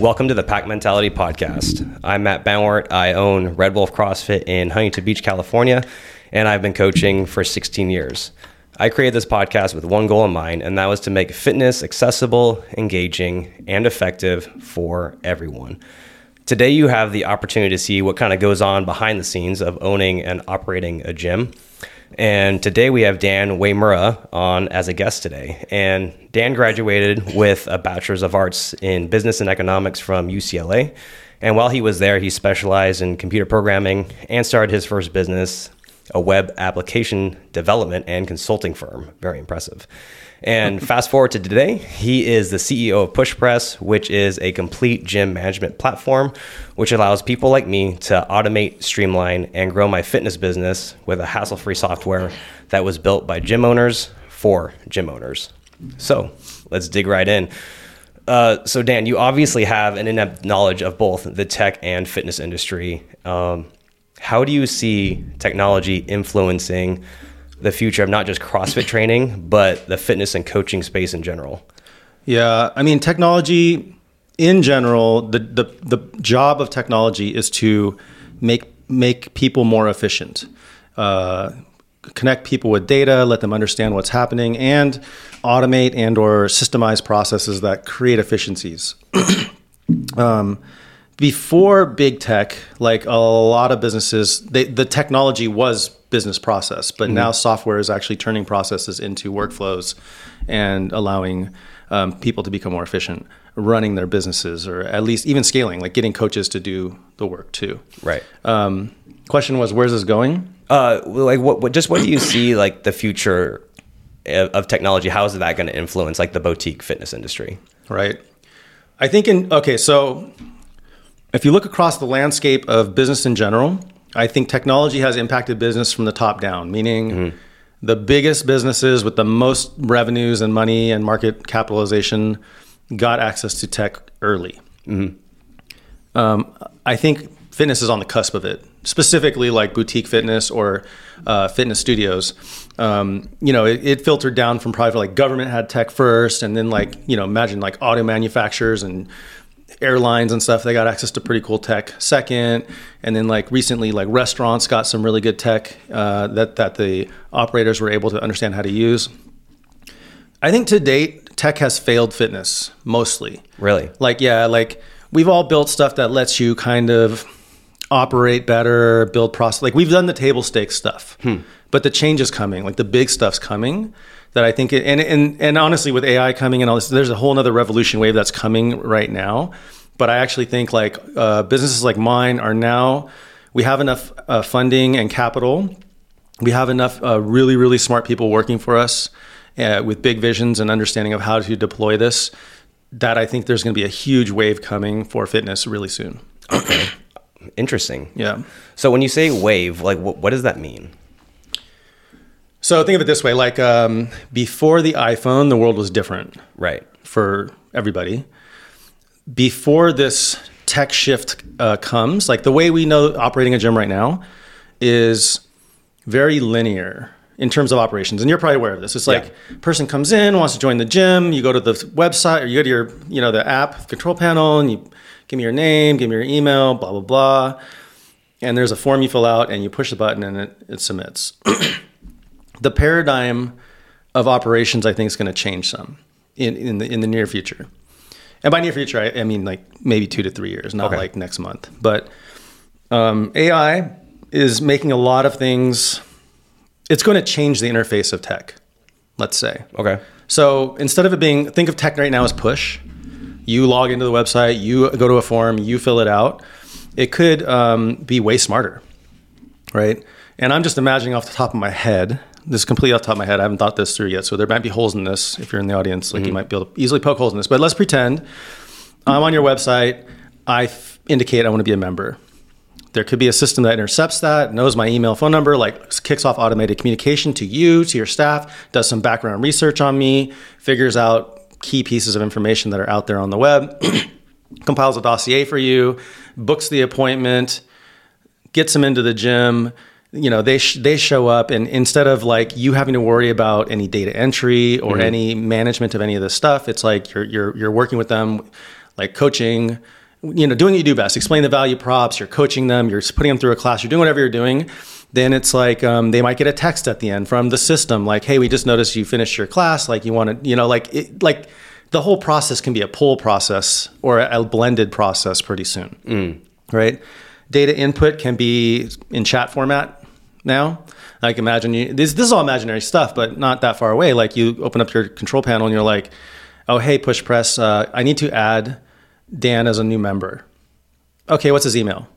Welcome to the Pack Mentality Podcast. I'm Matt Banwart. I own Red Wolf CrossFit in Huntington Beach, California, and I've been coaching for 16 years. I created this podcast with one goal in mind, and that was to make fitness accessible, engaging, and effective for everyone. Today, you have the opportunity to see what kind of goes on behind the scenes of owning and operating a gym. And today we have Dan Uyemura on as a guest today. And Dan graduated with a Bachelor's of Arts in Business and Economics from UCLA. And while he was there, he specialized in computer programming and started his first business, a web application development and consulting firm. Very impressive. And fast forward to today, he is the CEO of Push Press, which is a complete gym management platform, which allows people like me to automate, streamline, and grow my fitness business with a hassle free software that was built by gym owners for gym owners. So let's dig right in. Uh, so, Dan, you obviously have an in depth knowledge of both the tech and fitness industry. Um, how do you see technology influencing the future of not just CrossFit training, but the fitness and coaching space in general? Yeah, I mean, technology in general, the the, the job of technology is to make make people more efficient, uh, connect people with data, let them understand what's happening, and automate and or systemize processes that create efficiencies. um, before big tech, like a lot of businesses, they, the technology was business process, but mm-hmm. now software is actually turning processes into workflows and allowing um, people to become more efficient running their businesses or at least even scaling, like getting coaches to do the work too. Right. Um, question was, where's this going? Uh, like what, what, just what do you see like the future of, of technology? How is that going to influence like the boutique fitness industry? Right. I think in, okay, so if you look across the landscape of business in general, I think technology has impacted business from the top down, meaning mm-hmm. the biggest businesses with the most revenues and money and market capitalization got access to tech early. Mm-hmm. Um, I think fitness is on the cusp of it, specifically like boutique fitness or uh, fitness studios. Um, you know, it, it, filtered down from private, like government had tech first, and then like you know, imagine like auto manufacturers and airlines and stuff they got access to pretty cool tech. Second and then like recently like restaurants got some really good tech uh, that that the operators were able to understand how to use. I think to date tech has failed fitness mostly. Really? Like yeah like we've all built stuff that lets you kind of operate better build process like we've done the table stakes stuff. Hmm. but the change is coming like the big stuff's coming that I think, and, and, and honestly, with AI coming and all this, there's a whole other revolution wave that's coming right now. But I actually think like uh, businesses like mine are now, we have enough uh, funding and capital. We have enough uh, really, really smart people working for us uh, with big visions and understanding of how to deploy this. That I think there's going to be a huge wave coming for fitness really soon. Okay. Interesting. Yeah. So when you say wave, like what, what does that mean? So think of it this way: like um, before the iPhone, the world was different, right, for everybody. Before this tech shift uh, comes, like the way we know operating a gym right now is very linear in terms of operations. And you're probably aware of this. It's like yeah. person comes in, wants to join the gym, you go to the website or you go to your, you know, the app control panel and you give me your name, give me your email, blah, blah, blah. And there's a form you fill out and you push the button and it, it submits. the paradigm of operations, I think, is going to change some in, in the in the near future. And by near future, I, I mean like maybe two to three years, not okay. like next month. But um, AI is making a lot of things. It's going to change the interface of tech. Let's say. Okay. So instead of it being, think of tech right now as push. You log into the website, you go to a form, you fill it out. It could um, be way smarter, right? And I'm just imagining off the top of my head this is completely off the top of my head. I haven't thought this through yet. So there might be holes in this if you're in the audience. Like mm-hmm. you might be able to easily poke holes in this. But let's pretend I'm on your website. I f- indicate I want to be a member. There could be a system that intercepts that, knows my email, phone number, like kicks off automated communication to you, to your staff, does some background research on me, figures out key pieces of information that are out there on the web, compiles a dossier for you, books the appointment, gets them into the gym, you know they sh- they show up and instead of like you having to worry about any data entry or mm-hmm. any management of any of this stuff it's like you're you're you're working with them like coaching, you know, doing what you do best, explain the value props, you're coaching them, you're putting them through a class, you're doing whatever you're doing. Then it's like um, they might get a text at the end from the system, like, "Hey, we just noticed you finished your class. Like, you want to, you know, like, it, like the whole process can be a pull process or a blended process pretty soon, right? Data input can be in chat format now. Like imagine you this this is all imaginary stuff, but not that far away. Like you open up your control panel and you're like, oh hey push press, uh, I need to add Dan as a new member. Okay, what's his email?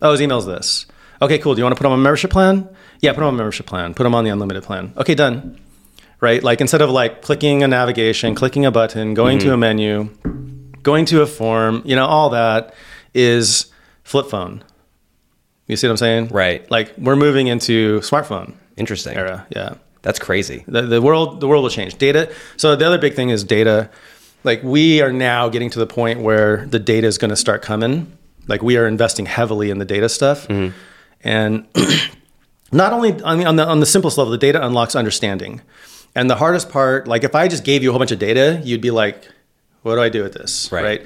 Oh, his email's this. Okay, cool. Do you want to put him on a membership plan? Yeah, put him on a membership plan. Put him on the unlimited plan. Okay, done. Right? Like instead of like clicking a navigation, clicking a button, going to a menu, going to a form, you know, all that is flip phone. You see what I'm saying? Right. Like we're moving into smartphone Interesting. era. Yeah. That's crazy. The, the world the world will change. Data. So the other big thing is data. Like we are now getting to the point where the data is going to start coming. Like we are investing heavily in the data stuff, mm-hmm. and not only on the, on the on the simplest level, the data unlocks understanding. And the hardest part, like if I just gave you a whole bunch of data, you'd be like, "What do I do with this?" Right.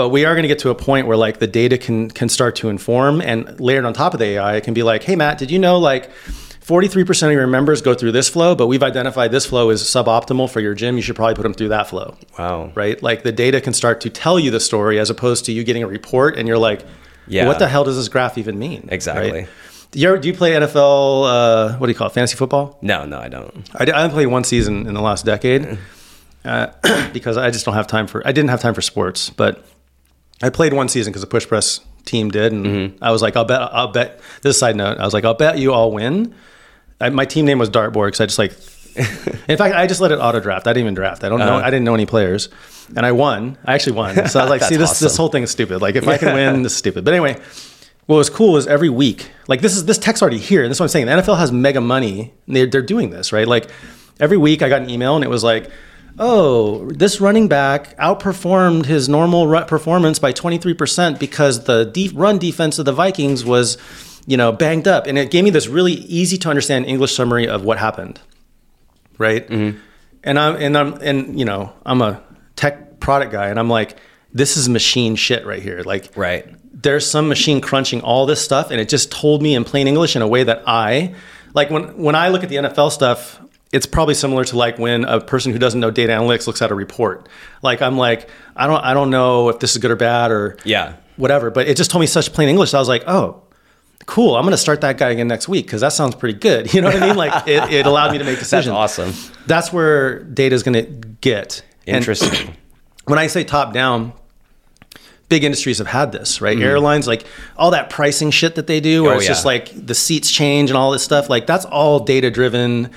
But we are going to get to a point where like the data can can start to inform, and layered on top of the AI, it can be like, "Hey Matt, did you know like 43% of your members go through this flow, but we've identified this flow is suboptimal for your gym. You should probably put them through that flow." Wow. Right? Like the data can start to tell you the story as opposed to you getting a report and you're like, Yeah. what the hell does this graph even mean?" Exactly. Right? Do you, do you play NFL? Uh, what do you call it? Fantasy football? No, no, I don't. I, I only played one season in the last decade uh, because I just don't have time for. I didn't have time for sports, but I played one season because the push press team did, and mm-hmm. I was like, I'll bet. I'll bet. This side note. I was like, I'll bet you all win. I, my team name was Dartboard because I just like. in fact, I just let it auto draft. I didn't even draft. I don't know. Uh. I didn't know any players, and I won. I actually won. So I was like, see, this this whole thing is stupid. Like, if I can win, this is stupid. But anyway, what was cool is every week, like this is this tech's already here. And this is what I'm saying. The NFL has mega money. And they're, they're doing this, right? Like every week I got an email and it was like, oh, this running back outperformed his normal performance by 23% because the de- run defense of the Vikings was, you know, banged up. And it gave me this really easy to understand English summary of what happened. Right. Mm-hmm. And I'm, and I'm, and you know, I'm a tech product guy and I'm like, this is machine shit right here. Like, Right. there's some machine crunching all this stuff and it just told me in plain english in a way that i like when when i look at the nfl stuff it's probably similar to like when a person who doesn't know data analytics looks at a report like i'm like i don't i don't know if this is good or bad or Yeah. whatever but it just told me such plain english i was like oh cool i'm going to start that guy again next week because that sounds pretty good you know what i mean like it, it allowed me to make That's decisions awesome. that's where data is going to get And- Interesting. when I say top down, big industries have had this, right? Mm-hmm. Airlines, like all that pricing shit that they do, where. Oh, it's just like the seats change and all this stuff. Like that's all data driven,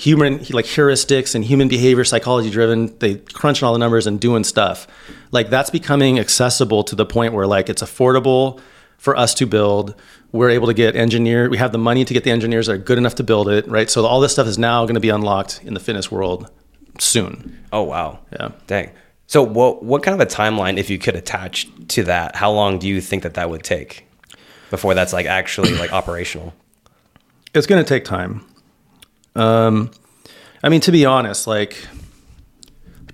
human like heuristics and human behavior psychology driven. They crunching all the numbers and doing stuff. Like that's becoming accessible to the point where like it's affordable for us to build. We're able to get engineer. We have the money to get the engineers that are good enough to build it, right? So all this stuff is now going to be unlocked in the fitness world soon. Oh wow. Yeah. Dang. So what what kind of a timeline, if you could attach to that, how long do you think that that would take before that's like actually like operational? it's going to take time. Um, I mean, to be honest, like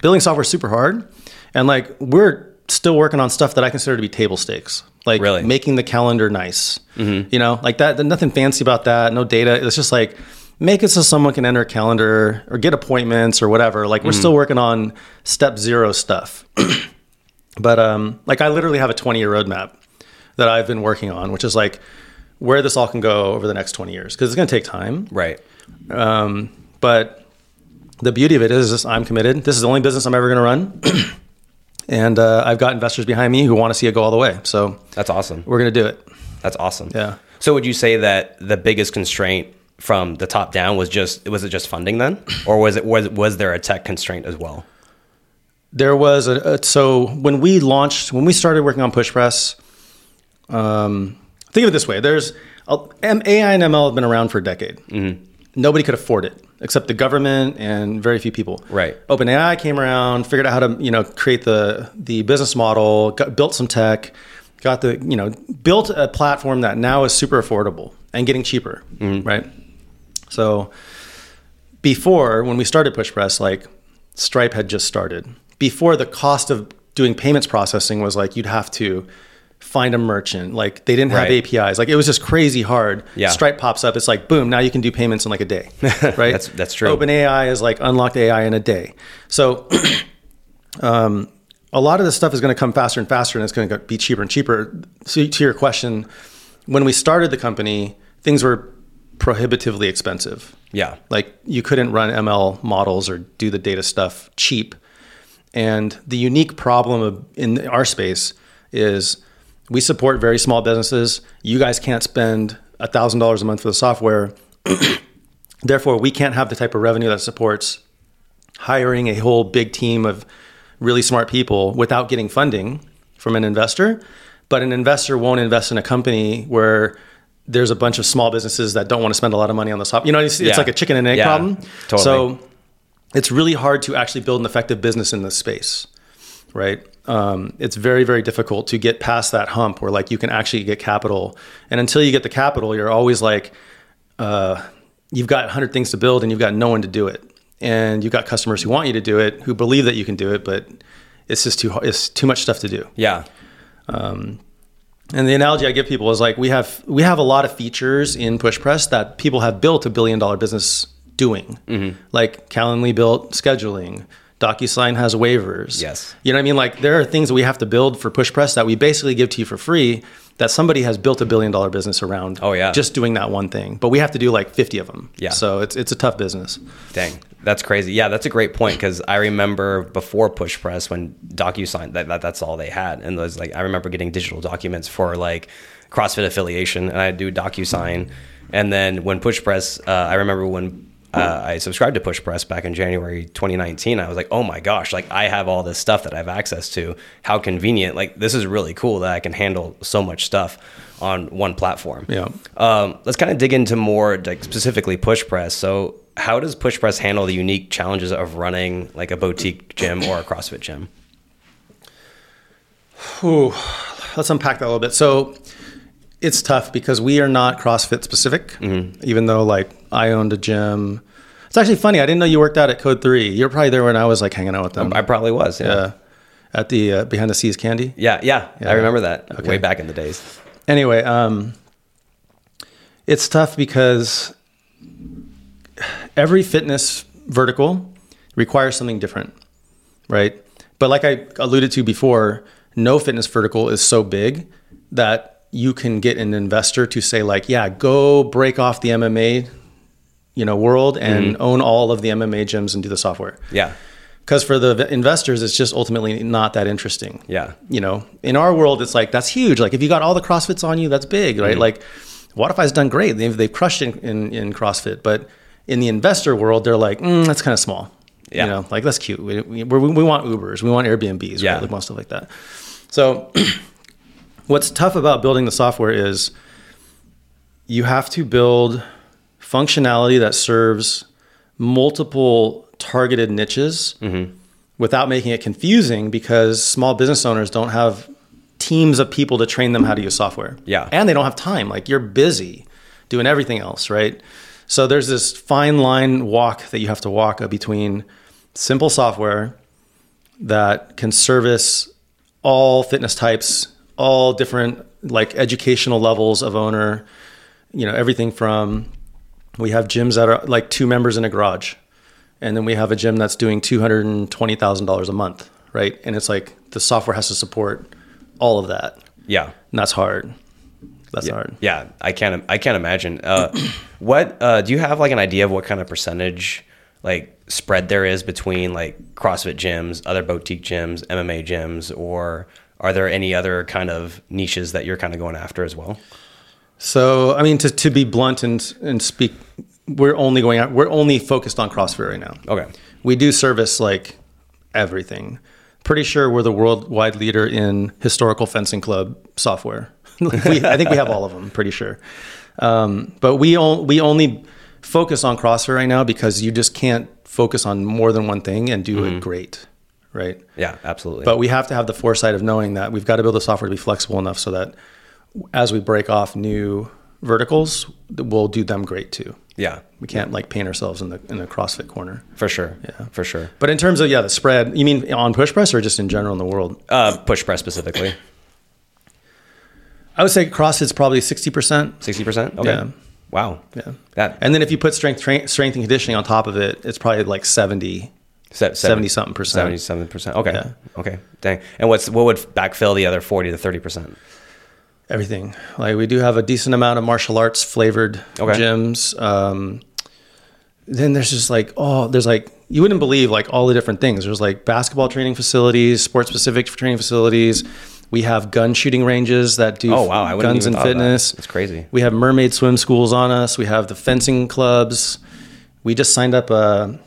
building software is super hard, and like we're still working on stuff that I consider to be table stakes, like Really? making the calendar nice. You know, like that. Nothing fancy about that. No data. It's just like make it so someone can enter a calendar or get appointments or whatever. Like we're still working on step zero stuff. but um, like I literally have a 20 year roadmap that I've been working on, which is like where this all can go over the next 20 years because it's going to take time. Right. Um, but the beauty of it is, I'm committed. This is the only business I'm ever going to run. and uh, I've got investors behind me who want to see it go all the way. So That's awesome. we're going to do it. That's awesome. Yeah. So would you say that the biggest constraint from the top down was just was it just funding then, or was it was was there a tech constraint as well? There was a, a so when we launched when we started working on push press. Um, think of it this way: there's AI and ML have been around for a decade. Mm-hmm. Nobody could afford it except the government and very few people. Right. OpenAI came around, figured out how to you know create the the business model, got, built some tech, got the you know built a platform that now is super affordable and getting cheaper. Mm-hmm. Right. So before when we started push press like stripe had just started before the cost of doing payments processing was like you'd have to find a merchant. Like they didn't have Right. APIs. Like it was just crazy hard. Yeah. Stripe pops up. It's like boom. Now you can do payments in like a day. Right. That's- that's true. Open AI is like unlocked AI in a day. So um, a lot of this stuff is going to come faster and faster, and it's going to be cheaper and cheaper. So to your question, when we started the company, things were prohibitively expensive. Yeah. Like you couldn't run ML models or do the data stuff cheap. And the unique problem of, in our space is we support very small businesses. You guys can't spend $1,000 a month for the software. Therefore, we can't have the type of revenue that supports hiring a whole big team of really smart people without getting funding from an investor. But an investor won't invest in a company where there's a bunch of small businesses that don't want to spend a lot of money on the software. You know, it's, it's like a chicken and egg Yeah, problem. totally. So it's really hard to actually build an effective business in this space, right? Um, it's very, very difficult to get past that hump where like you can actually get capital. And until you get the capital, you're always like, uh, you've got 100 things to build and you've got no one to do it. And you've got customers who want you to do it, who believe that you can do it, but it's just too hard. It's too much stuff to do. Yeah. And the analogy I give people is like we have we have a lot of features in PushPress that people have built a billion dollar business doing. Mm-hmm. Like Calendly built scheduling. DocuSign has waivers. Yes. You know what I mean? Like there are things that we have to build for PushPress that we basically give to you for free that somebody has built a billion dollar business around. Oh, yeah. Just doing that one thing. But we have to do like 50 of them. Yeah. So it's it's a tough business. Dang, that's crazy. Yeah, that's a great point because I remember before Push Press when DocuSign that, that that's all they had, and was like I remember getting digital documents for like CrossFit affiliation, and I do DocuSign, and then when Push Press, uh, I remember when. Uh, I subscribed to Push Press back in January 2019. I was like, "Oh my gosh! Like I have all this stuff that I have access to. How convenient! Like this is really cool that I can handle so much stuff on one platform." Yeah. Um, let's kind of dig into more like specifically push press. So, how does push press handle the unique challenges of running like a boutique gym or a CrossFit gym? Ooh, let's unpack that a little bit. So it's tough because we are not CrossFit specific, Mm-hmm. even though like I owned a gym. It's actually funny. I didn't know you worked out at Code Three. You're probably there when I was like hanging out with them. I probably was. Yeah. yeah, at the uh, behind the See's candy. Yeah. Yeah. Yeah. I remember that Okay. way back in the days. Anyway, um, it's tough because every fitness vertical requires something different, right? But like I alluded to before, no fitness vertical is so big that you can get an investor to say like, yeah, go break off the MMA, you know, world and own all of the MMA gyms and do the software. Yeah. Because for the investors, it's just ultimately not that interesting. Yeah. You know, in our world, it's like that's huge. Like if you got all the CrossFits on you, that's big, right? Like Wodify's done great. They've, they've crushed in, in, in CrossFit. But in the investor world, they're like, mm, that's kind of small. Yeah. You know, like that's cute. We, we, we want Ubers, we want Airbnbs, Yeah. right? We want stuff like that. So what's tough about building the software is you have to build functionality that serves multiple targeted niches mm-hmm. without making it confusing because small business owners don't have teams of people to train them how to use software. Yeah. And they don't have time. Like you're busy doing everything else, right? So there's this fine line walk that you have to walk between simple software that can service all fitness types, all different like educational levels of owner, you know, everything from we have gyms that are like two members in a garage. And then we have a gym that's doing $220,000 a month, right? And it's like the software has to support all of that. Yeah. And that's hard. That's hard. Yeah. I can't. I can't imagine. Uh, what uh, do you have like an idea of what kind of percentage like spread there is between like CrossFit gyms, other boutique gyms, MMA gyms, or are there any other kind of niches that you're kind of going after as well? So, I mean, to, to be blunt and, and speak, we're only going out, we're only focused on CrossFit right now. Okay. We do service like everything. Pretty sure we're the worldwide leader in historical fencing club software. we, I think we have all of them. Pretty sure. Um, but we on, we only focus on CrossFit right now because you just can't focus on more than one thing and do it great, right? Yeah. Absolutely. But we have to have the foresight of knowing that we've got to build the software to be flexible enough so that as we break off new verticals we'll do them great too. Yeah, We can't like paint ourselves in the in the CrossFit corner. for sure. Yeah, for sure. But in terms of yeah, the spread, you mean on push press or just in general in the world? Uh, push press specifically, I would say CrossFit's probably sixty percent. sixty percent. Okay. Yeah. Wow. Yeah. That And then if you put strength tra- strength and conditioning on top of it, it's probably like 70. se- 70 something percent. Seventy-seven percent. Okay. Yeah. Okay. Dang. And what's what would backfill the other forty to thirty percent? Everything. Like we do have a decent amount of martial arts flavored Okay. gyms. Um, then there's just like oh, there's like you wouldn't believe like all the different things. There's like basketball training facilities, sports specific training facilities. We have gun shooting ranges that do Oh, wow. I guns and that. fitness. That's crazy. We have mermaid swim schools on us. We have the fencing clubs. We just signed up a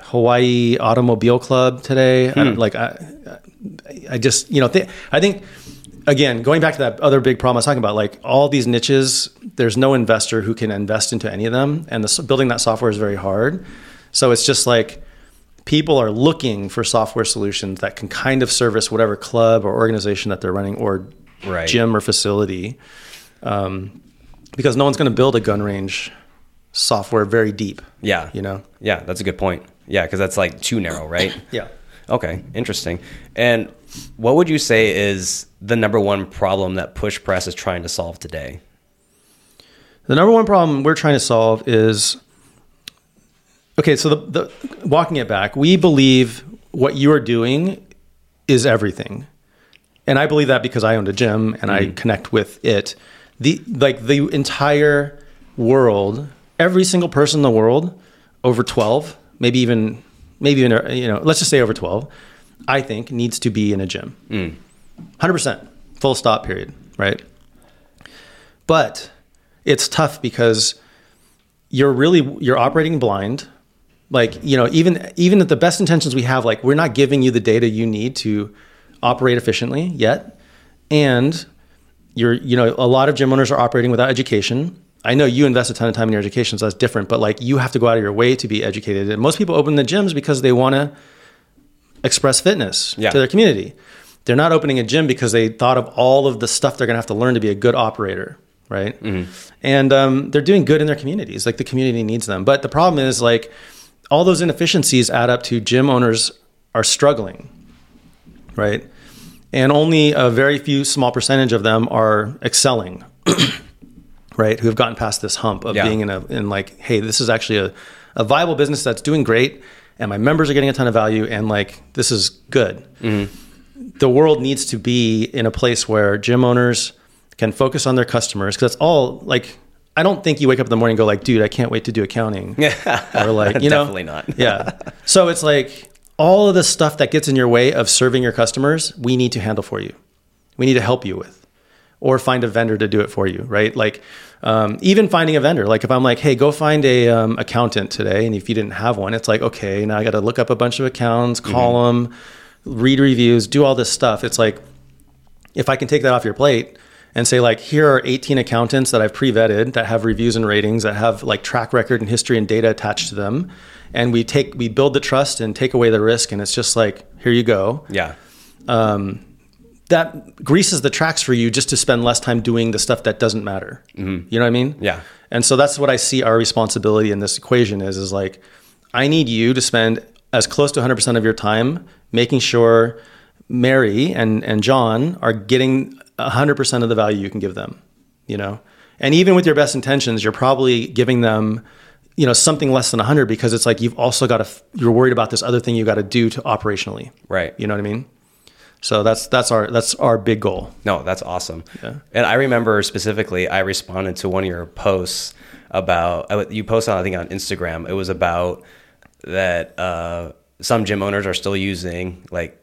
Hawaii automobile club today. Hmm. don't, like I, I just you know th- I think again going back to that other big problem I was talking about like all these niches. There's no investor who can invest into any of them, and the, building that software is very hard. So it's just like people are looking for software solutions that can kind of service whatever club or organization that they're running or Right. gym or facility um, because no one's going to build a gun range software very deep Yeah. you know Yeah, that's a good point. Yeah, because that's like too narrow, right? yeah Okay, interesting. And what would you say is the number one problem that push press is trying to solve today? the number one problem we're trying to solve is okay so the, the walking it back we believe what you are doing is everything. And i believe that because i owned a gym and i mm. connect with it. The like the entire world every single person in the world over 12 maybe even maybe even you know let's just say over 12 i think needs to be in a gym. 100% full stop period right? But it's tough because you're really you're operating blind. Like you know even even at the best intentions we have like we're not giving you the data you need to operate efficiently yet. And you're you know a lot of gym owners are operating without education. I know you invest a ton of time in your education so that's different but like you have to go out of your way to be educated. And most people open the gyms because they want to express fitness Yeah. to their community. They're not opening a gym because they thought of all of the stuff they're going to have to learn to be a good operator right? And um, they're doing good in their communities like the community needs them. But the problem is like all those inefficiencies add up to gym owners are struggling right? And only a very few small percentage of them are excelling right who have gotten past this hump of Yeah. being in a in like hey this is actually a, a viable business that's doing great and my members are getting a ton of value and like this is good. Mm-hmm. The world needs to be in a place where gym owners can focus on their customers because that's all like i don't think you wake up in the morning and go like dude i can't wait to do accounting. Yeah. or like you know? Definitely not. yeah. So it's like all of the stuff that gets in your way of serving your customers we need to handle for you. We need to help you with or find a vendor to do it for you right? Like um, even finding a vendor. Like if i'm like hey go find a um, accountant today and if you didn't have one it's like okay now i got to look up a bunch of accounts call them read reviews do all this stuff. It's like if I can take that off your plate and say like here are 18 accountants that I've pre-vetted that have reviews and ratings that have like track record and history and data attached to them and we take we build the trust and take away the risk and it's just like here you go. Yeah. That greases the tracks for you just to spend less time doing the stuff that doesn't matter mm-hmm. you know what I mean Yeah. and so that's what I see our responsibility in this equation is is like I need you to spend as close to 100% of your time making sure Mary and and John are getting 100% of the value you can give them, you know. And even with your best intentions, you're probably giving them you know something less than 100 because it's like you've also got to you're worried about this other thing you got to do to operationally. Right. You know what I mean? So that's that's our that's our big goal. No, that's awesome. Yeah. And I remember specifically, I responded to one of your posts about you posted, I think, on Instagram. It was about that uh, some gym owners are still using like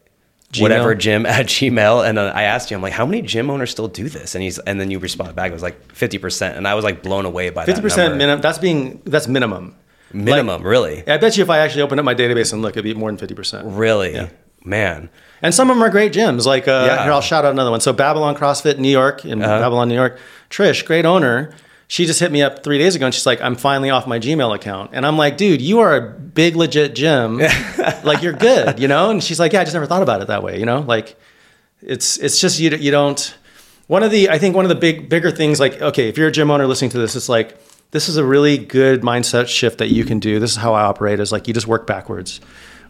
whatever gym at Gmail. And then I asked you, I'm like, how many gym owners still do this? And he's and then you responded back. It was like 50 percent, and I was like blown away by Fifty that percent number. minimum. That's being that's minimum. minimum, really, I bet you if I actually open up my database and look, it'd be more than fifty percent. really, man. And some of them are great gyms. Like uh, Yeah. here, I'll shout out another one. So Babylon CrossFit New York in Uh-huh. Babylon, New York. Trish, great owner. She just hit me up three days ago and she's like, I'm finally off my Gmail account. And I'm like, dude, you are a big legit gym. like you're good, you know? And she's like, yeah, I just never thought about it that way, you know? Like it's it's just you you don't one of the I think one of the big bigger things like okay, if you're a gym owner listening to this, it's like this is a really good mindset shift that you can do. This is how I operate is like you just work backwards.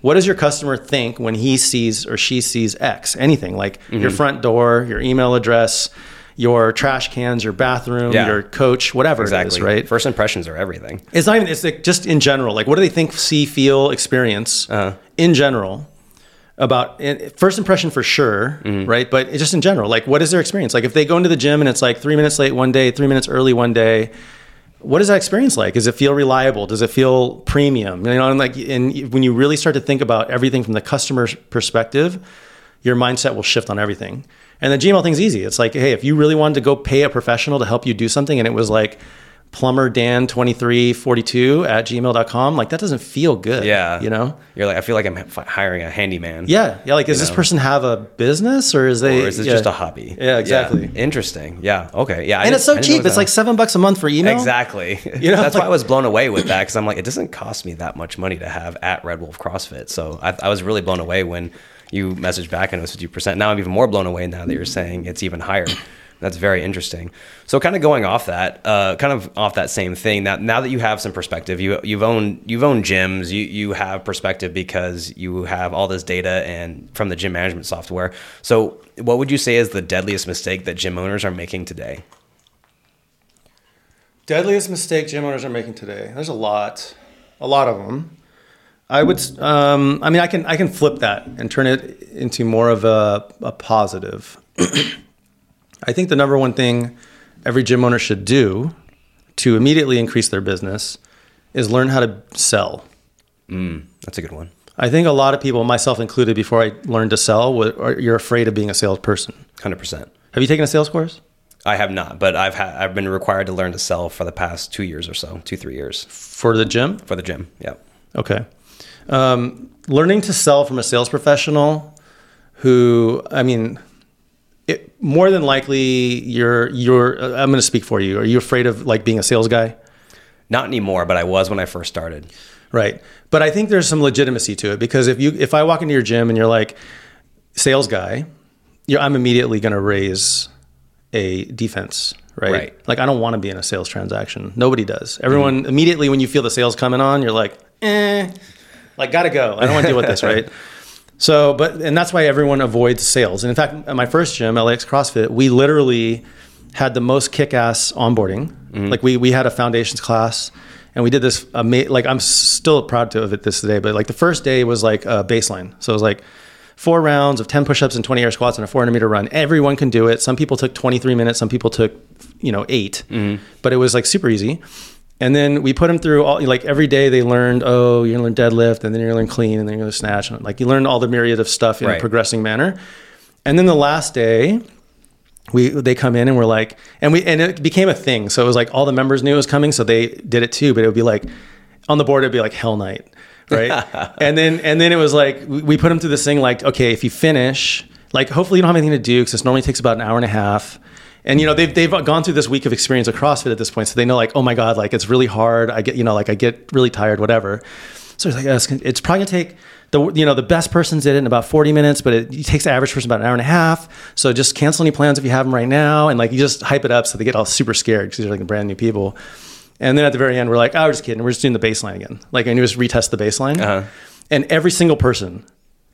What does your customer think when he sees or she sees X? Anything like Mm-hmm. your front door, your email address, your trash cans, your bathroom, Yeah. your coach, whatever Exactly. it is, right? First impressions are everything. It's not even. It's like just in general. Like, what do they think, see, feel, experience Uh-huh. in general about first impression for sure, Mm-hmm. right? But just in general. Like, what is their experience? Like, if they go into the gym and it's like three minutes late one day, three minutes early one day, what is that experience like? Does it feel reliable? Does it feel premium? You know, and like, and when you really start to think about everything from the customer's perspective, your mindset will shift on everything. And the Gmail thing's easy. It's like, hey, if you really wanted to go pay a professional to help you do something and it was like plumber Dan 2342 at gmail.com, like that doesn't feel good. Yeah. You know? You're like, I feel like I'm hiring a handyman. Yeah. Yeah. Like, does this person have a business or is they, Or is it yeah. just a hobby? Yeah, exactly. Interesting. Yeah. Okay. Yeah. I And it's so cheap. It's that. like seven bucks a month for email. Exactly. You know, that's why I was blown away with that because I'm like, it doesn't cost me that much money to have at Red Wolf CrossFit. So I, I was really blown away when you messaged back and it was 50%. Now I'm even more blown away now that you're saying it's even higher. That's very interesting. So kind of going off that, uh, kind of off that same thing. That now that you have some perspective, you you've owned you've owned gyms. You you have perspective because you have all this data and from the gym management software. So what would you say is the deadliest mistake that gym owners are making today? Deadliest mistake gym owners are making today. There's a lot, a lot of them. I would, um, I mean, I can, I can flip that and turn it into more of a, a positive. I think the number one thing every gym owner should do to immediately increase their business is learn how to sell. That's a good one. I think a lot of people, myself included, before I learned to sell, you're afraid of being a salesperson. Hundred percent. Have you taken a sales course I have not, but I've had I've been required to learn to sell for the past two years or so, two three years for the gym? for the gym. Yeah, Okay. Um, learning to sell from a sales professional who, I mean, it, more than likely you're, you're, uh, I'm going to speak for you. Are you afraid of like being a sales guy? not anymore, but I was when I first started. Right. But I think there's some legitimacy to it because if you, if I walk into your gym and you're like sales guy, you're, I'm immediately going to raise a defense. Right? Right. Like I don't want to be in a sales transaction. Nobody does. Everyone immediately when you feel the sales coming on, you're like, eh, like gotta go. I don't want to deal with this, right? So, but and that's why everyone avoids sales. And in fact, at my first gym, LAX CrossFit, we literally had the most kick-ass onboarding. Mm-hmm. Like we we had a foundations class, and we did this. Ama- like I'm still proud to of it this day. But like the first day was like a baseline. So it was like four rounds of 10 push-ups and 20 air squats and a 400 meter run. Everyone can do it. Some people took 23 minutes. Some people took you know 8 mm-hmm. But it was like super easy. And then we put them through all like every day they learned, oh, you're gonna learn deadlift, and then you're gonna learn clean, and then you're gonna snatch. And like you learned all the myriad of stuff in a progressing manner. And then the last day, we they come in and we're like, and we and it became a thing. So it was like all the members knew it was coming, so they did it too. But it would be like on the board, it'd be like Hell Night, right? and then and then it was like we, we put them through this thing like, okay, if you finish, like hopefully you don't have anything to do because this normally takes about an hour and a half. And you know they've they've gone through this week of experience of CrossFit at this point, so they know like, oh my god, like it's really hard. I get you know like I get really tired, whatever. So it's like it's probably gonna take the you know the best person did it in about 40 minutes, but it, it takes the average person about an hour and a half. So just cancel any plans if you have them right now, and like you just hype it up so they get all super scared because they're like brand new people. And then at the very end, we're like, oh, we're just kidding. We're just doing the baseline again. Like, and you just retest the baseline. Uh-huh. And every single person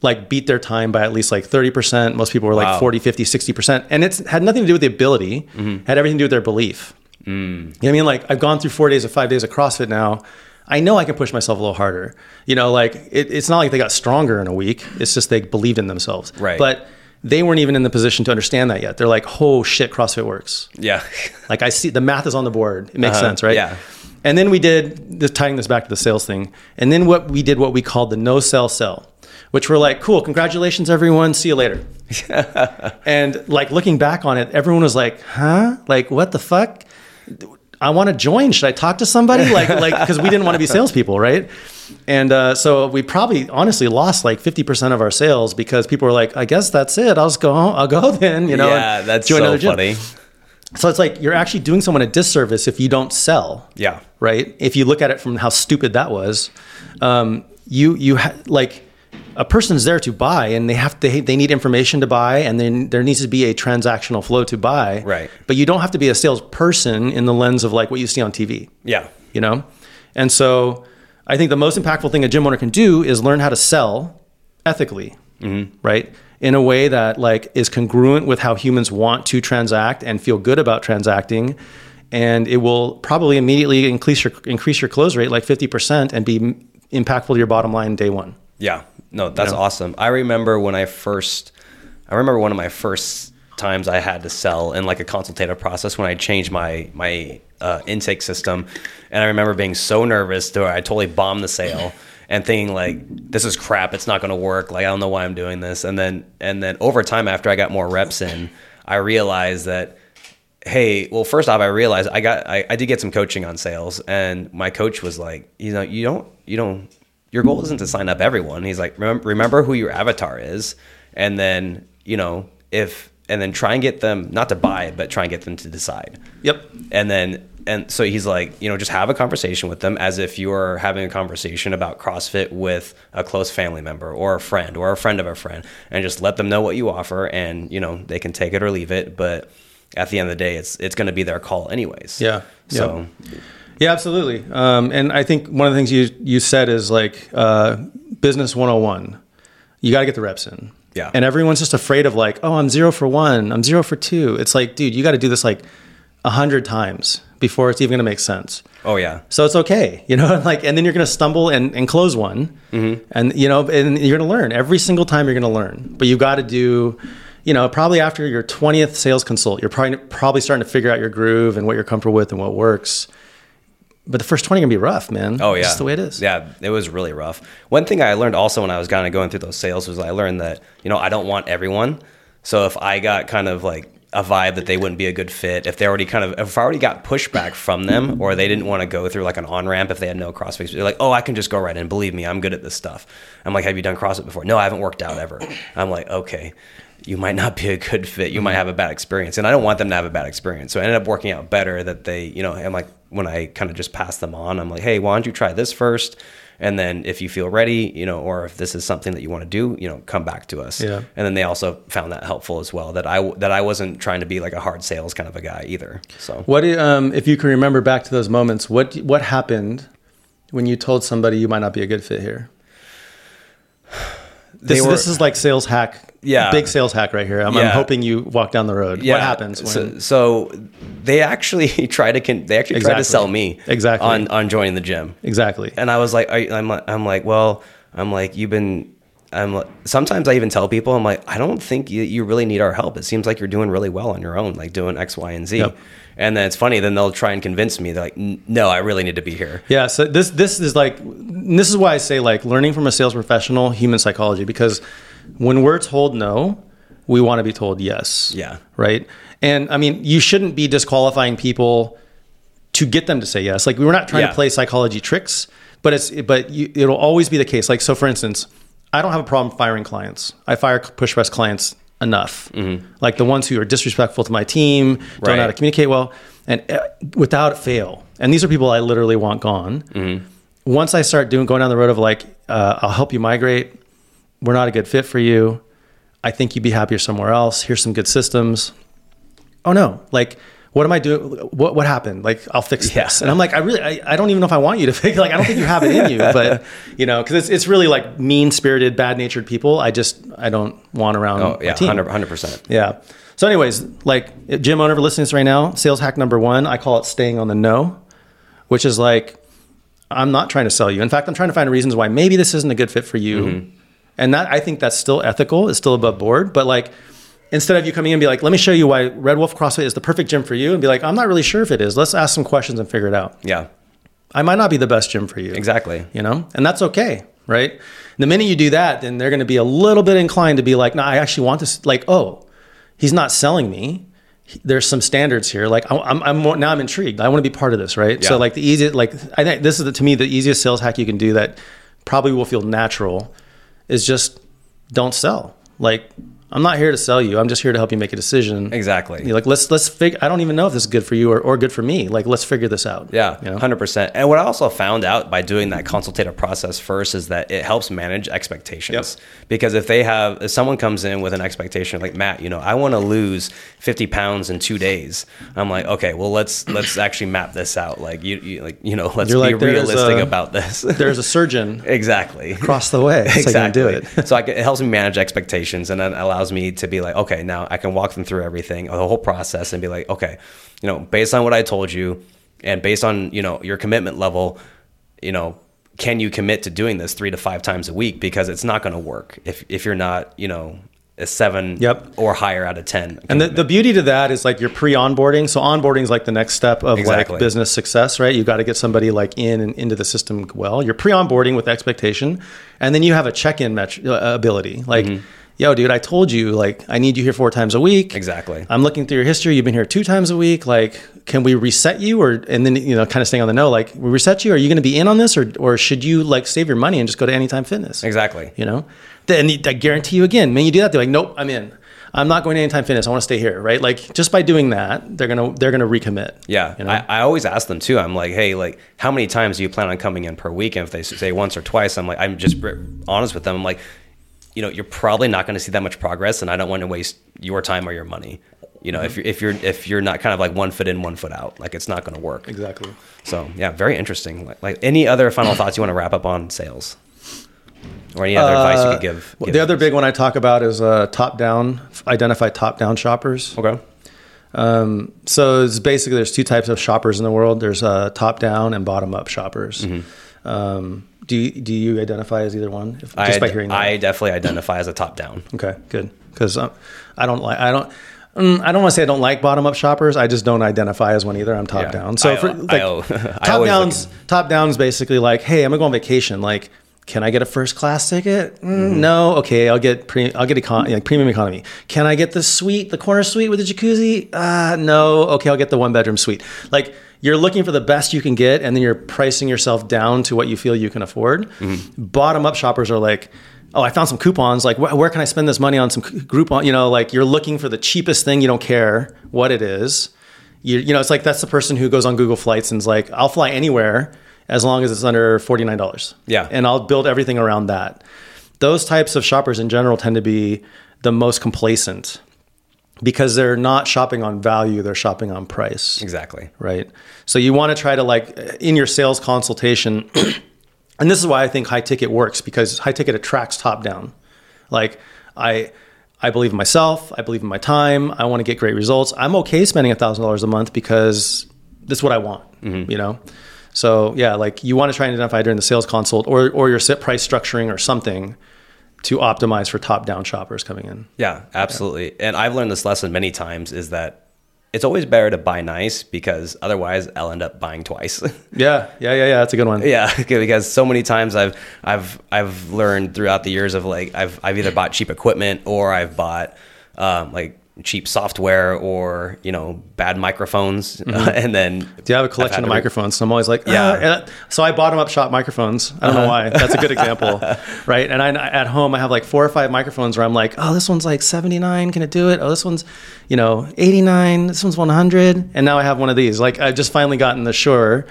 like beat their time by at least like 30%. Most people were like Wow. 40, 50, 60%. And it's had nothing to do with the ability, had everything to do with their belief. You know what I mean? Like I've gone through four days or five days of CrossFit now. I know I can push myself a little harder. You know, like it, it's not like they got stronger in a week. It's just they believed in themselves. Right. But they weren't even in the position to understand that yet. They're like, oh shit, CrossFit works. Yeah, Like I see the math is on the board. It makes Uh-huh. sense, right? Yeah. And then we did this tying this back to the sales thing. And then what we did what we called the no sell sell, which were like, cool, congratulations everyone, see you later. and like looking back on it, everyone was like, huh? Like what the fuck? I want to join. Should I talk to somebody? Like, like, because we didn't want to be salespeople, right? And uh, so we probably honestly lost like fifty percent of our sales because people were like, "I guess that's it. I'll just go. Home. I'll go then." You know? yeah, that's join so another gym. funny. So it's like you're actually doing someone a disservice if you don't sell Yeah, right? If you look at it from how stupid that was, um, you you ha- like a person's there to buy and they have to they need information to buy and then there needs to be a transactional flow to buy. Right. but you don't have to be a salesperson in the lens of like what you see on tv Yeah. you know? And so i think the most impactful thing a gym owner can do is learn how to sell ethically mm-hmm. right? In a way that like is congruent with how humans want to transact and feel good about transacting. And it will probably immediately increase your increase your close rate like 50% and be impactful to your bottom line day one. Yeah. No, that's know? awesome. I remember when I first, I remember one of my first times I had to sell in like a consultative process when I changed my my uh, intake system, and I remember being so nervous that I totally bombed the sale and thinking like this is crap. It's not going to work. Like I don't know why I'm doing this. And then and then over time after I got more reps in, I realized that hey well first off i realized i got I, I did get some coaching on sales and my coach was like you know you don't you don't your goal isn't to sign up everyone. He's like remember, remember who your avatar is. And then you know if and then try and get them not to buy but try and get them to decide. Yep. And then and so he's like you know just have a conversation with them as if you are having a conversation about crossfit with a close family member or a friend or a friend of a friend and just let them know what you offer and you know they can take it or leave it. But at the end of the day it's it's going to be their call anyways. Yeah. so Yeah, absolutely. Um, and I think one of the things you you said is like uh, business 101. You got to get the reps in. Yeah. And everyone's just afraid of like, oh, I'm zero for one. I'm zero for two. It's like, dude, you got to do this like a hundred times before it's even going to make sense. oh yeah So it's okay, you know, like, and then you're going to stumble and, and close one, and you know, and you're going to learn every single time. You're going to learn, but you got to do, you know, probably after your twentieth sales consult, you're probably probably starting to figure out your groove and what you're comfortable with and what works. But the first twenty are gonna be rough, man. Oh yeah, just the way it is. Yeah, it was really rough. One thing I learned also when I was kind of going through those sales was I learned that you know I don't want everyone. So if I got kind of like a vibe that they wouldn't be a good fit, if they already kind of if I already got pushback from them or they didn't want to go through like an on ramp if they had no CrossFit, they're like, oh, I can just go right in. Believe me, I'm good at this stuff. I'm like, have you done CrossFit before? No, I haven't worked out ever. I'm like, okay. You might not be a good fit. You might have a bad experience, and I don't want them to have a bad experience. So I ended up working out better that they, you know, I'm like when I kind of just pass them on, I'm like, hey, why don't you try this first? And then if you feel ready, you know, or if this is something that you want to do, you know, come back to us. Yeah. And then they also found that helpful as well. That I that I wasn't trying to be like a hard sales kind of a guy either. So What um, if you can remember back to those moments? What what happened when you told somebody you might not be a good fit here? This, were- this is like sales hack. Yeah. big sales hack right here. I'm, I'm hoping you walk down the road. What happens when? So, so they actually try to con- they actually Exactly. to sell me Exactly. on on joining the gym. exactly. And I was like, I, I'm, like- I'm like, well, I'm like, you've been, I'm like, sometimes I even tell people, I'm like, I don't think you, you really need our help. It seems like you're doing really well on your own, like doing X, Y, and Z. Yep. And then it's funny, then they'll try and convince me. They're like, no, I really need to be here. Yeah, so this this is like this is why I say like learning from a sales professional, human psychology, because when we're told no, we want to be told yes. Yeah. Right. And I mean, you shouldn't be disqualifying people to get them to say yes. Like we're not trying Yeah. to play psychology tricks, but it's but you, it'll always be the case. Like so, for instance, I don't have a problem firing clients. I fire push press clients enough. Like the ones who are disrespectful to my team, don't know how to Mm-hmm. Communicate well, and uh, without fail. And these are people I literally want gone. Mm-hmm. Once I start doing going down the road of like, uh, I'll help you migrate. We're not a good fit for you. I think you'd be happier somewhere else. Here's some good systems. Oh no, like what am I doing? What what happened? Like I'll fix Yeah. this. And I'm like, I really, I, I don't even know if I want you to fix. Like I don't think you have it in you, but you know, because it's it's really like mean spirited, bad natured people. I just I don't want around. Oh, yeah. 100 percent. Yeah. So, anyways, like gym owner listening to this right now, sales hack number one, I call it staying on the no, which is like, I'm not trying to sell you. In fact, I'm trying to find reasons why maybe this isn't a good fit for you. Mm-hmm. And that I think that's still ethical, it's still above board. But like, instead of you coming in and be like, let me show you why Red Wolf CrossFit is the perfect gym for you, and be like, I'm not really sure if it is. Let's ask some questions and figure it out. Yeah, I might not be the best gym for you. Exactly. you know? And that's okay right? The minute you do that then they're going to be a little bit inclined to be like no i actually want this like oh he's not selling me. There's some standards here. Like i'm, I'm more, now i'm intrigued. I want to be part of this right? Yeah. so like the easiest like i think this is the, to me the easiest sales hack you can do that probably will feel natural is just don't sell. Like I'm not here to sell you. I'm just here to help you make a decision. Exactly. You're like let's let's figure. I don't even know if this is good for you or, or good for me. Like let's figure this out. Yeah, You know? hundred percent. And what I also found out by doing that consultative process first is that it helps manage expectations. Because if they have, if someone comes in with an expectation like Matt, you know, I want to lose fifty pounds in two days. I'm like, okay, well let's let's actually map this out. Like you, you like you know, let's You're be like, realistic a- about this. There's a surgeon exactly across the way. So exactly. can do it. so I can, it helps me manage expectations, and then allows me to be like, okay, now I can walk them through everything, the whole process, and be like, okay, you know, based on what I told you, and based on you know your commitment level, you know, can you commit to doing this three to five times a week? Because it's not going to work if if you're not, you know. A seven Yep. or higher out of 10. And the, the beauty to that is like you're pre-onboarding. So onboarding is like the next step of Exactly. like business success, right? You got to get somebody like in and into the system well. You're pre-onboarding with expectation, and then you have a check-in met- uh, ability. Like, yo, dude, I told you like I need you here four times a week. Exactly. I'm looking through your history. You've been here two times a week. Like, can we reset you, or and then you know, kind of staying on the know. Like, we reset you. Are you going to be in on this, or or should you like save your money and just go to Anytime Fitness? exactly. you know then i guarantee you again when you do that they're like nope i'm in i'm not going to anytime fitness i want to stay here right like just by doing that they're gonna they're gonna recommit Yeah, you know? I, I always ask them too. I'm like, hey, like, how many times do you plan on coming in per week? And if they say once or twice, I'm like, I'm just honest with them. I'm like, you know, you're probably not going to see that much progress, and I don't want to waste your time or your money. You know, if you're if you're if you're not kind of like one foot in, one foot out, like it's not going to work. exactly So yeah, very interesting. Like, like any other final thoughts you want to wrap up on sales, or any other advice you could give? Well, give the other big one i talk about is uh, top down identify top down shoppers okay. um, so it's basically there's two types of shoppers in the world there's uh, top down and bottom up shoppers Mm-hmm. um, do you, do you identify as either one if, just I, by hearing that I definitely identify as a top down. Okay, good. Because um, I don't like I don't. mm, I don't want to say I don't like bottom up shoppers. I just don't identify as one either. I'm top Yeah. down. So I- for like I top downs, top downs basically like, hey, I'm gonna go on vacation. Like, can I get a first class ticket? Mm, Mm-hmm. No. Okay, I'll get pre. I'll get econ- like premium economy. Can I get the suite, the corner suite with the jacuzzi? Uh, no. Okay, I'll get the one bedroom suite. Like. You're looking for the best you can get, and then you're pricing yourself down to what you feel you can afford. Mm-hmm. Bottom up shoppers are like, oh, I found some coupons. Like, wh- where can I spend this money on some Groupon? You know, like you're looking for the cheapest thing. You don't care what it is. You, you know, it's like that's the person who goes on Google Flights and is like, I'll fly anywhere as long as it's under forty nine dollars. Yeah. and I'll build everything around that. Those types of shoppers in general tend to be the most complacent because they're not shopping on value; they're shopping on price Exactly. right? So you want to try to like in your sales consultation, and this is why I think high ticket works because high ticket attracts top down. Like I, I believe in myself. I believe in my time. I want to get great results. I'm okay spending a thousand dollars a month because that's what I want. Mm-hmm. You know. So yeah, like you want to try and identify during the sales consult or or your set price structuring or something to optimize for top down shoppers coming in. Yeah, absolutely. And I've learned this lesson many times is that it's always better to buy nice because otherwise I'll end up buying twice. Yeah, yeah, yeah, yeah. That's a good one. yeah, because so many times I've I've I've learned throughout the years of like I've I've either bought cheap equipment or I've bought um, like cheap software or you know bad microphones mm-hmm. and then Do you have a collection of microphones? So I'm always like, Yeah. Uh, and so I bottom up shop microphones. I don't know uh-huh. why. That's a good example, right? And I, at home, I have like four or five microphones where I'm like, oh, this one's like 79. Can it do it? Oh, this one's, you know, 89. This one's 100. And now I have one of these. Like I've just finally gotten the Shure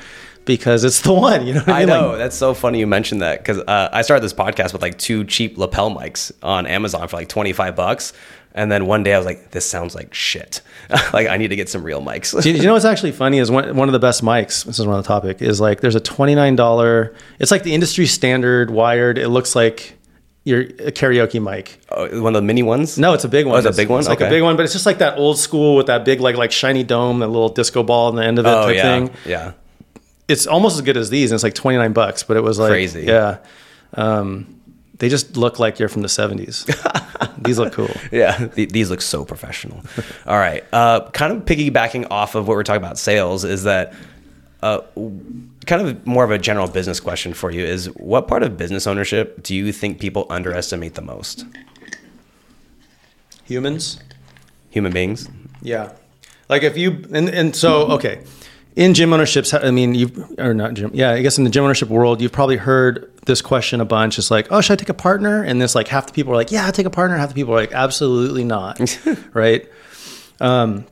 because it's the one. You know what I mean? know Like, that's so funny you mentioned that because uh, I started this podcast with like two cheap lapel mics on Amazon for like twenty five bucks, and then one day I was like, "This sounds like shit. like I need to get some real mics." You, you know what's actually funny is one, one of the best mics. This is one of the topic is like there's a twenty nine dollar. It's like the industry standard wired. It looks like your a karaoke mic. Oh, one of the mini ones. No, it's a big one. Oh, it's a big one? It's like a big one, but it's just like that old school with that big like like shiny dome, that little disco ball on the end of it Oh type yeah, thing. yeah. It's almost as good as these, and it's like twenty nine bucks. But it was like Crazy. Yeah, um, they just look like you're from the seventies. these look cool. Yeah, th- these look so professional. All right, uh, kind of piggybacking off of what we're talking about sales is that uh, kind of more of a general business question for you is what part of business ownership do you think people underestimate the most? Humans. Human beings. Yeah. Like if you and and so okay, in gym ownerships, I mean, you've or not gym, yeah, I guess in the gym ownership world, you've probably heard this question a bunch. It's like, oh, should I take a partner? And this like half the people are like, yeah, I'll take a partner. Half the people are like, absolutely not, right? Um,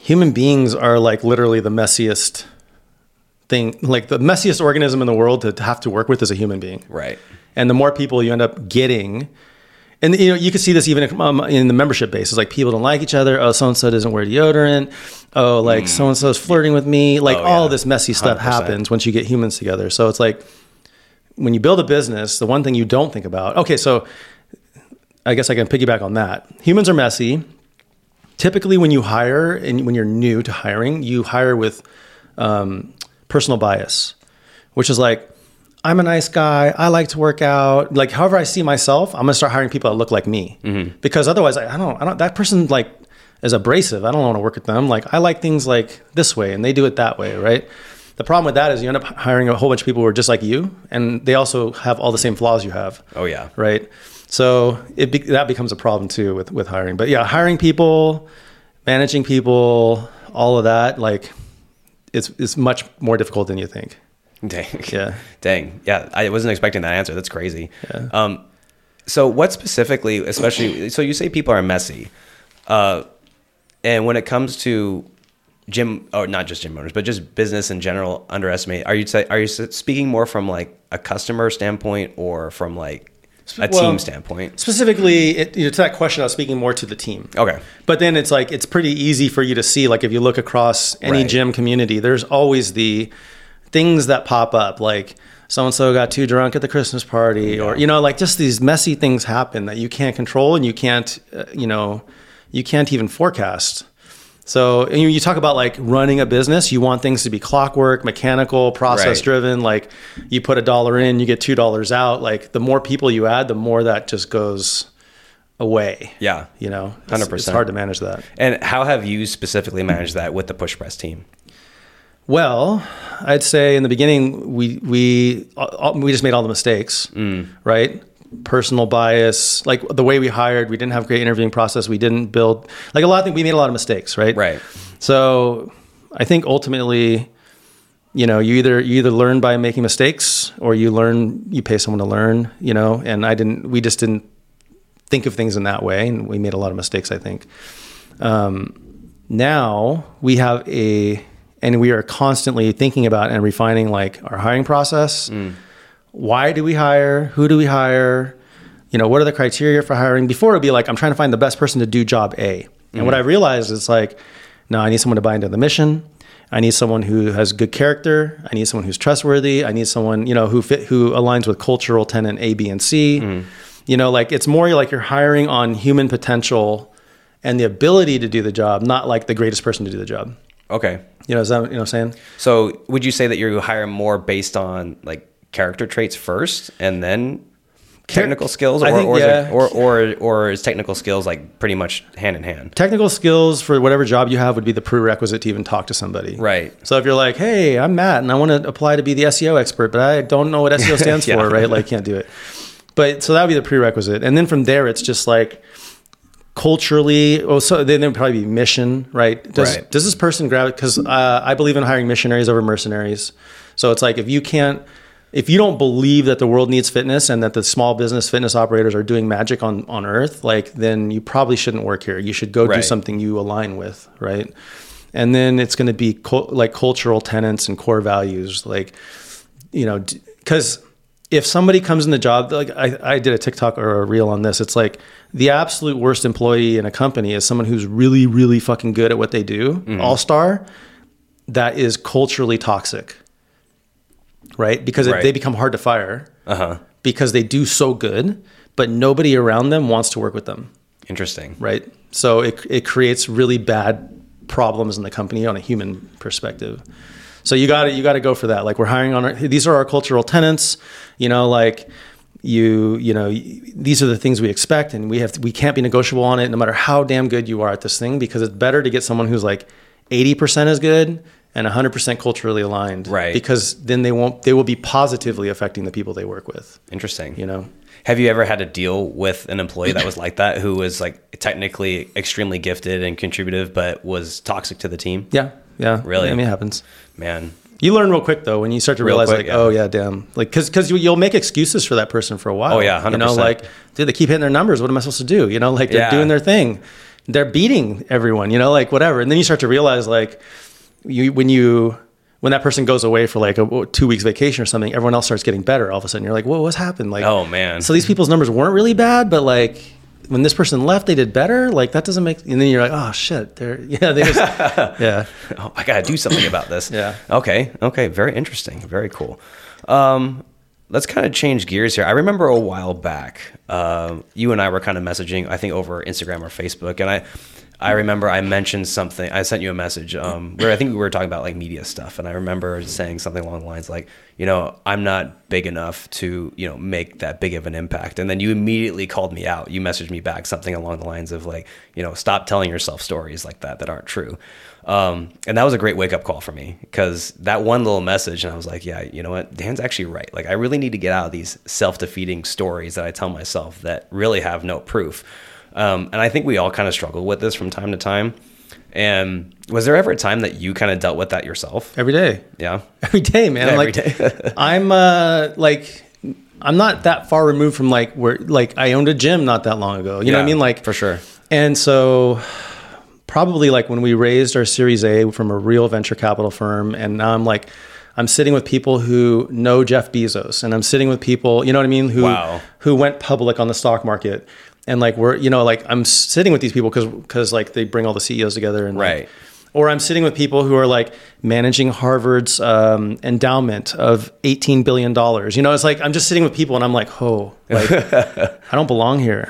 human beings are like literally the messiest thing, like the messiest organism in the world to, to have to work with is a human being, Right. and the more people you end up getting and you know you can see this even um, in the membership base. It's like people don't like each other. Oh, so and so doesn't wear deodorant. Oh, like so and so is flirting with me. Like Oh, all yeah. this messy stuff 100%. happens once you get humans together. So it's like when you build a business, the one thing you don't think about. Okay, so I guess I can piggyback on that. Humans are messy. Typically, when you hire and when you're new to hiring, you hire with um, personal bias, which is like, I'm a nice guy. I like to work out. Like, however I see myself, I'm gonna start hiring people that look like me. Mm-hmm. Because otherwise, I, I don't. I don't. That person like is abrasive. I don't want to work with them. Like, I like things like this way, and they do it that way, right? The problem with that is you end up hiring a whole bunch of people who are just like you, and they also have all the same flaws you have Oh yeah. right? So it be, that becomes a problem too with with hiring. But yeah, hiring people, managing people, all of that, like it's it's much more difficult than you think. Dang. Yeah. Dang. Yeah. I wasn't expecting that answer. That's crazy. Yeah. Um, so what specifically, especially, so you say people are messy, uh, and when it comes to gym, or not just gym owners, but just business in general, underestimate. Are you say, are you speaking more from like a customer standpoint or from like a Well, team standpoint? Specifically, it, you know, to that question, I was speaking more to the team. Okay. But then it's like it's pretty easy for you to see. Like if you look across any Right. gym community, there's always the things that pop up, like so and so got too drunk at the Christmas party, or you know, like just these messy things happen that you can't control and you can't, uh, you know, you can't even forecast. So you, you talk about like running a business, you want things to be clockwork, mechanical, process Right. driven. Like you put a dollar in, you get two dollars out. Like the more people you add, the more that just goes away. Yeah. You know, 100%. It's hard to manage that. And how have you specifically managed that with the PushPress team? Well, I'd say in the beginning we we uh, we just made all the mistakes, Mm. right? Personal bias, like the way we hired, we didn't have a great interviewing process. We didn't build like a lot of things. We made a lot of mistakes, right? Right. So I think ultimately, you know, you either you either learn by making mistakes or you learn you pay someone to learn. You know, and I didn't. We just didn't think of things in that way, and we made a lot of mistakes. I think. Um, now we have a, and we are constantly thinking about and refining like our hiring process. Mm. Why do we hire? Who do we hire? You know, what are the criteria for hiring? Before it'd be like, I'm trying to find the best person to do job A. And what mm. I realized is like, no, I need someone to buy into the mission. I need someone who has good character. I need someone who's trustworthy. I need someone, you know, who fit, who aligns with cultural tenant A, B, and C. Mm. You know, like it's more like you're hiring on human potential and the ability to do the job, not like the greatest person to do the job. Okay. You know, is that you know what I'm saying? So would you say that you hire more based on like character traits first and then technical skills, or think, or, is yeah. it, or or or is technical skills like pretty much hand in hand? Technical skills for whatever job you have would be the prerequisite to even talk to somebody. Right. So if you're like, hey, I'm Matt and I want to apply to be the SEO expert, but I don't know what SEO stands Yeah. for, right? Like, I can't do it. But so that would be the prerequisite. And then from there, it's just like culturally, well, so then there would probably be mission, right? Does, Right. does this person grab it Because uh, I believe in hiring missionaries over mercenaries. So it's like if you can't, if you don't believe that the world needs fitness and that the small business fitness operators are doing magic on, on earth, like then you probably shouldn't work here. You should go do something you align with, right? And then it's going to be cul- like cultural tenets and core values, like you know, because if somebody comes in the job, like I, I did a TikTok or a reel on this, it's like the absolute worst employee in a company is someone who's really, really fucking good at what they do, all star, that is culturally toxic, right? Because it, they become hard to fire Uh huh. because they do so good, but nobody around them wants to work with them Interesting. right? So it it creates really bad problems in the company on a human perspective. So you got to you got to go for that. Like we're hiring on our, these are our cultural tenants, you know, like you you know these are the things we expect and we have we can't be negotiable on it no matter how damn good you are at this thing because it's better to get someone who's like 80% as good and 100% culturally aligned Right. because then they won't they will be positively affecting the people they work with Interesting. you know Have you ever had to deal with an employee that was like that, who was like technically extremely gifted and contributive, but was toxic to the team? Yeah, yeah. Really? I mean, it happens. Man. You learn real quick though when you start to Real realize quick, like, yeah. oh yeah, damn, like because because you'll make excuses for that person for a while. Oh, yeah, you know, 100%. like dude, they keep hitting their numbers. What am I supposed to do? You know, like they're Yeah. doing their thing, they're beating everyone. You know, like whatever. And then you start to realize like you when you when that person goes away for like a two weeks vacation or something, everyone else starts getting better. All of a sudden, you're like, whoa, what's happened? Like, Oh, man. So these people's numbers weren't really bad, but like. When this person left, they did better. Like that doesn't make, and then you're like, oh shit, they're yeah, they just yeah. Oh, I gotta do something about this. Yeah. Okay. Okay. Very interesting. Very cool. Um, let's kind of change gears here. I remember a while back, um, you and I were kind of messaging. I think over Instagram or Facebook, and I, I remember I mentioned something. I sent you a message um, where I think we were talking about like media stuff, and I remember saying something along the lines like, you know, I'm not big enough to you know make that big of an impact. And then you immediately called me out. You messaged me back something along the lines of like, you know, stop telling yourself stories like that that aren't true. Um, and that was a great wake up call for me because that one little message, and I was like, yeah, you know what? Dan's actually right. Like, I really need to get out of these self defeating stories that I tell myself that really have no proof. Um, and I think we all kind of struggle with this from time to time. And was there ever a time that you kind of dealt with that yourself? Every day. Yeah. every day, man. Yeah, like every day. I'm uh like I'm not that far removed from like where like I owned a gym not that long ago. You know what I mean? Like for sure. And so probably like when we raised our series A from a real venture capital firm and now I'm like I'm sitting with people who know Jeff Bezos and I'm sitting with people, you know what I mean, who Wow. who went public on the stock market. And like we're, you know, like I'm sitting with these people because because like they bring all the CEOs together and like, Right. or I'm sitting with people who are like managing Harvard's um, endowment of $18 billion. You know, it's like I'm just sitting with people and I'm like, oh, like, I don't belong here.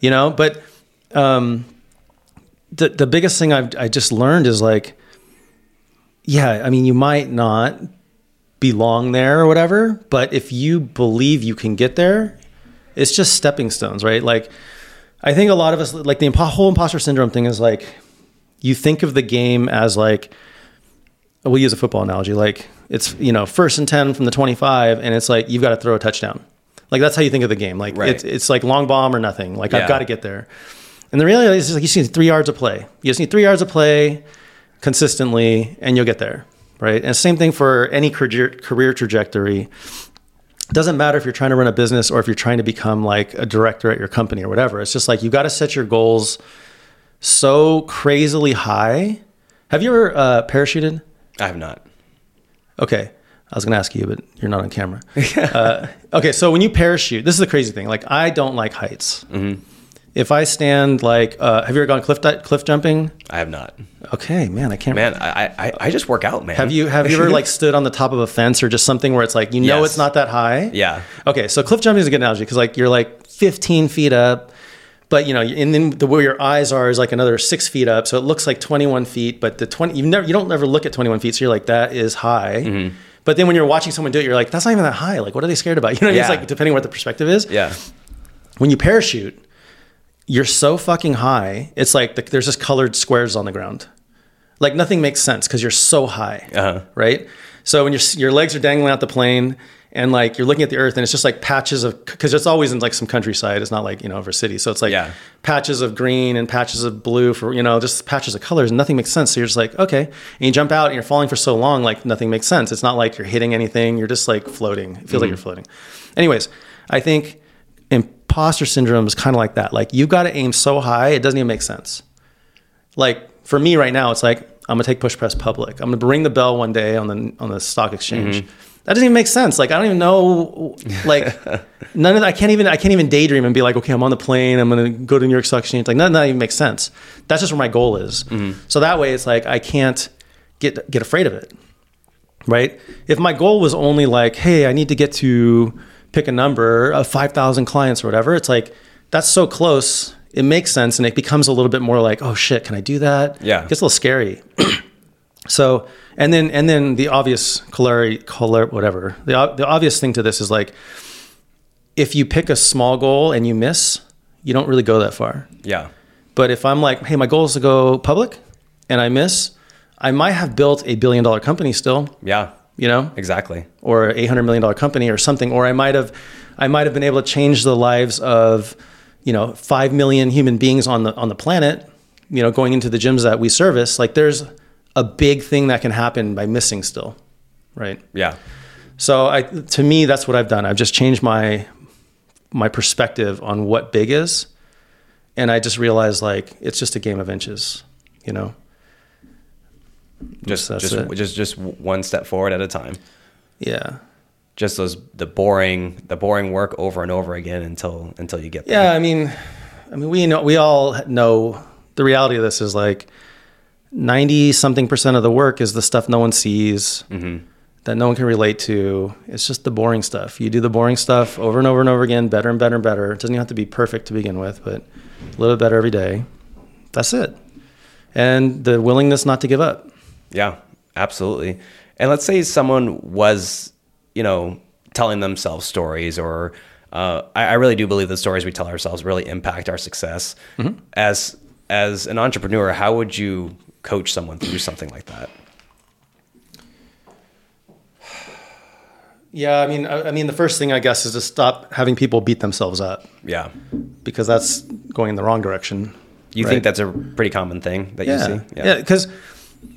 you know, but um, the, the biggest thing I've I just learned is like, yeah, I mean, you might not belong there or whatever, but if you believe you can get there, it's just stepping stones, right? Like, I think a lot of us, like the whole imposter syndrome thing is like, you think of the game as like we'll use a football analogy like it's you know first and 10 from the 25 and it's like you've got to throw a touchdown. Like that's how you think of the game. Like Right. it's, it's like long bomb or nothing. Like Yeah. i've got to get there. And the reality is like you just need three yards of play. You just need three yards of play consistently and you'll get there right? And same thing for any career, career trajectory doesn't matter if you're trying to run a business or if you're trying to become like a director at your company or whatever it's just like you got to set your goals so crazily high. Have you ever uh, parachuted? I have not. Okay. I was going to ask you, but you're not on camera. uh, okay. So when you parachute, this is the crazy thing. Like, I don't like heights. If I stand like, uh, have you ever gone cliff di- cliff jumping? I have not. Okay, man, I can't. Man, I, I, I just work out, man. Have you have you ever like stood on the top of a fence or just something where it's like you know Yes. it's not that high? Yeah. Okay, so cliff jumping is a good analogy because like you're like 15 feet up, but you know, and then the where your eyes are is like another six feet up, so it looks like 21 feet. But the 20 you never you don't ever look at 21 feet, so you're like that is high. Mm-hmm. But then when you're watching someone do it, you're like that's not even that high. Like what are they scared about? You know what I mean? It's like depending what the perspective is. Yeah. When you parachute, you're so fucking high. It's like the, there's just colored squares on the ground. Like nothing makes sense because you're so high, Uh-huh. right? So when your your legs are dangling out the plane and like you're looking at the earth and it's just like patches of because it's always in like some countryside. It's not like you know over city. So it's like Yeah. patches of green and patches of blue for you know just patches of colors and nothing makes sense. So you're just like okay, and you jump out and you're falling for so long like nothing makes sense. It's not like you're hitting anything. You're just like floating. It feels like you're floating. Anyways, I think imposter syndrome is kind of like that. Like you got to aim so high, it doesn't even make sense. Like for me right now, it's like I'm gonna take PushPress public. I'm gonna ring the bell one day on the on the stock exchange. Mm-hmm. That doesn't even make sense. Like I don't even know. Like none of that. I can't even. I can't even daydream and be like, okay, I'm on the plane. I'm gonna go to New York Stock Exchange. Like none of that even makes sense. That's just where my goal is. Mm-hmm. So that way, it's like I can't get get afraid of it right? If my goal was only like, hey, I need to get to pick a number of 5,000 clients or whatever, it's like, that's so close. It makes sense. And it becomes a little bit more like, oh shit, can I do that? Yeah. It gets a little scary. so, and then, and then the obvious corollary, color, whatever, the, the obvious thing to this is like, if you pick a small goal and you miss, you don't really go that far. Yeah. But if I'm like, hey, my goal is to go public and I miss, I might have built a billion dollar company still, Yeah. You know, Exactly. or a eight hundred million dollar company or something, or I might have, I might have been able to change the lives of, you know, five million human beings on the on the planet, you know, going into the gyms that we service. Like there's a big thing that can happen by missing still, right? Yeah. So I, to me, that's what I've done. I've just changed my my perspective on what big is, and I just realized like it's just a game of inches, you know. Just That's just just just one step forward at a time. Yeah, Just those the boring the boring work over and over again until until you get there. yeah. I mean, I mean, we know we all know the reality of this is like ninety something percent of the work is the stuff no one sees. Mm-hmm. That no one can relate to. It's just the boring stuff. You do the boring stuff over and over and over again, better and better and better. It doesn't even have to be perfect to begin with, but a little bit better every day. That's it. And the willingness not to give up. Yeah, absolutely. And let's say someone was, you know, telling themselves stories, or uh, I, I really do believe the stories we tell ourselves really impact our success. As as an entrepreneur, how would you coach someone through something like that? Yeah, I mean, I, I mean, the first thing I guess is to stop having people beat themselves up Yeah, because that's going in the wrong direction. you right? think that's a pretty common thing that you yeah, see? yeah, because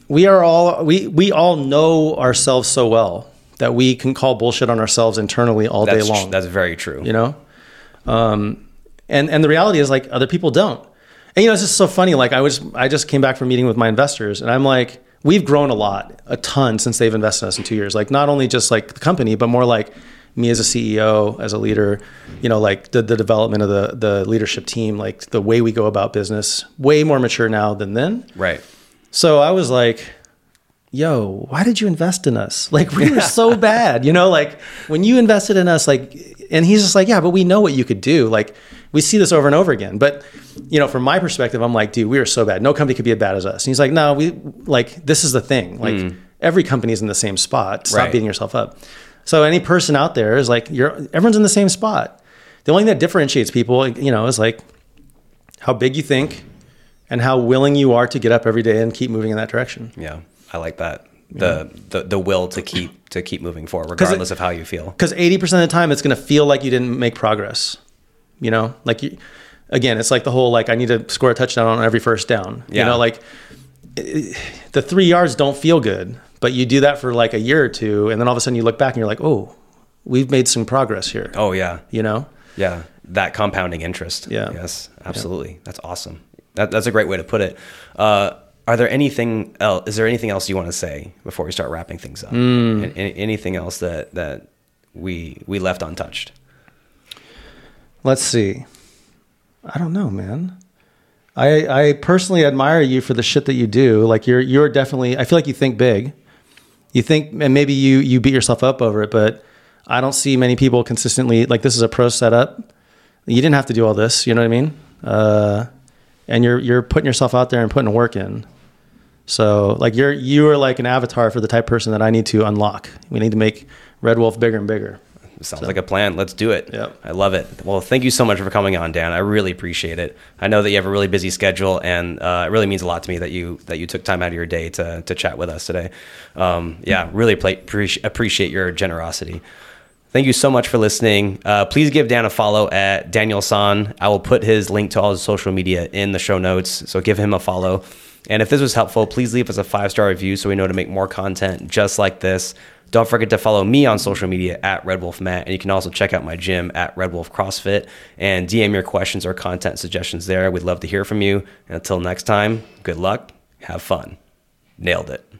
we are all we we all know ourselves so well that we can call bullshit on ourselves internally all that's day long. that's very true. you know, um, and and the reality is like other people don't. And you know, it's just so funny. Like I was, I just came back from meeting with my investors, and I'm like, we've grown a lot, a ton since they've invested in us in two years. Like not only just like the company, but more like me as a CEO, as a leader. You know, like the the development of the the leadership team, like the way we go about business, way more mature now than then. Right. So I was like, yo, why did you invest in us? Like we were so bad, you know, like when you invested in us, like, and he's just like, yeah, but we know what you could do. Like we see this over and over again. But, you know, from my perspective, I'm like, dude, we are so bad. No company could be as bad as us. And he's like, no, we like, this is the thing. Like hmm. every company's in the same spot. Stop Right. beating yourself up. So any person out there is like, you're, everyone's in the same spot. The only thing that differentiates people, you know, is like how big you think and how willing you are to get up every day and keep moving in that direction. Yeah, I like that. The the the will to keep to keep moving forward, regardless of how you feel. Because 80% of the time, it's going to feel like you didn't make progress. You know, like you, again, it's like the whole like, I need to score a touchdown on every first down. Yeah. You know, like it- the three yards don't feel good, but you do that for like a year or two. And then all of a sudden you look back and you're like, oh, we've made some progress here. Oh yeah, You know? Yeah, that compounding interest. Yeah. Yes, absolutely. That's awesome. That, that's a great way to put it. Uh, are there anything else? Is there anything else you want to say before we start wrapping things up? Any- anything else that that we we left untouched? Let's see. I don't know, man. I I personally admire you for the shit that you do. Like you're you're definitely I feel like you think big. You think and maybe you you beat yourself up over it, but I don't see many people consistently like this is a pro setup. You didn't have to do all this, you know what I mean? Uh, and you're you're putting yourself out there and putting work in. So like you're you are like an avatar for the type of person that I need to unlock. We need to make Red Wolf bigger and bigger. Sounds like a plan. Let's do it. Yep. I love it. Well, thank you so much for coming on, Dan. I really appreciate it. I know that you have a really busy schedule, and uh, it really means a lot to me that you that you took time out of your day to to chat with us today. Um, yeah, really pla appreci- appreciate your generosity. Thank you so much for listening. Uh, please give Dan a follow at Daniel San. I will put his link to all his social media in the show notes, so give him a follow. And if this was helpful, please leave us a five star review so we know to make more content just like this. Don't forget to follow me on social media at Red Wolf Matt, and you can also check out my gym at Red Wolf CrossFit and DM your questions or content suggestions there. We'd love to hear from you. And until next time, good luck, have fun. Nailed it.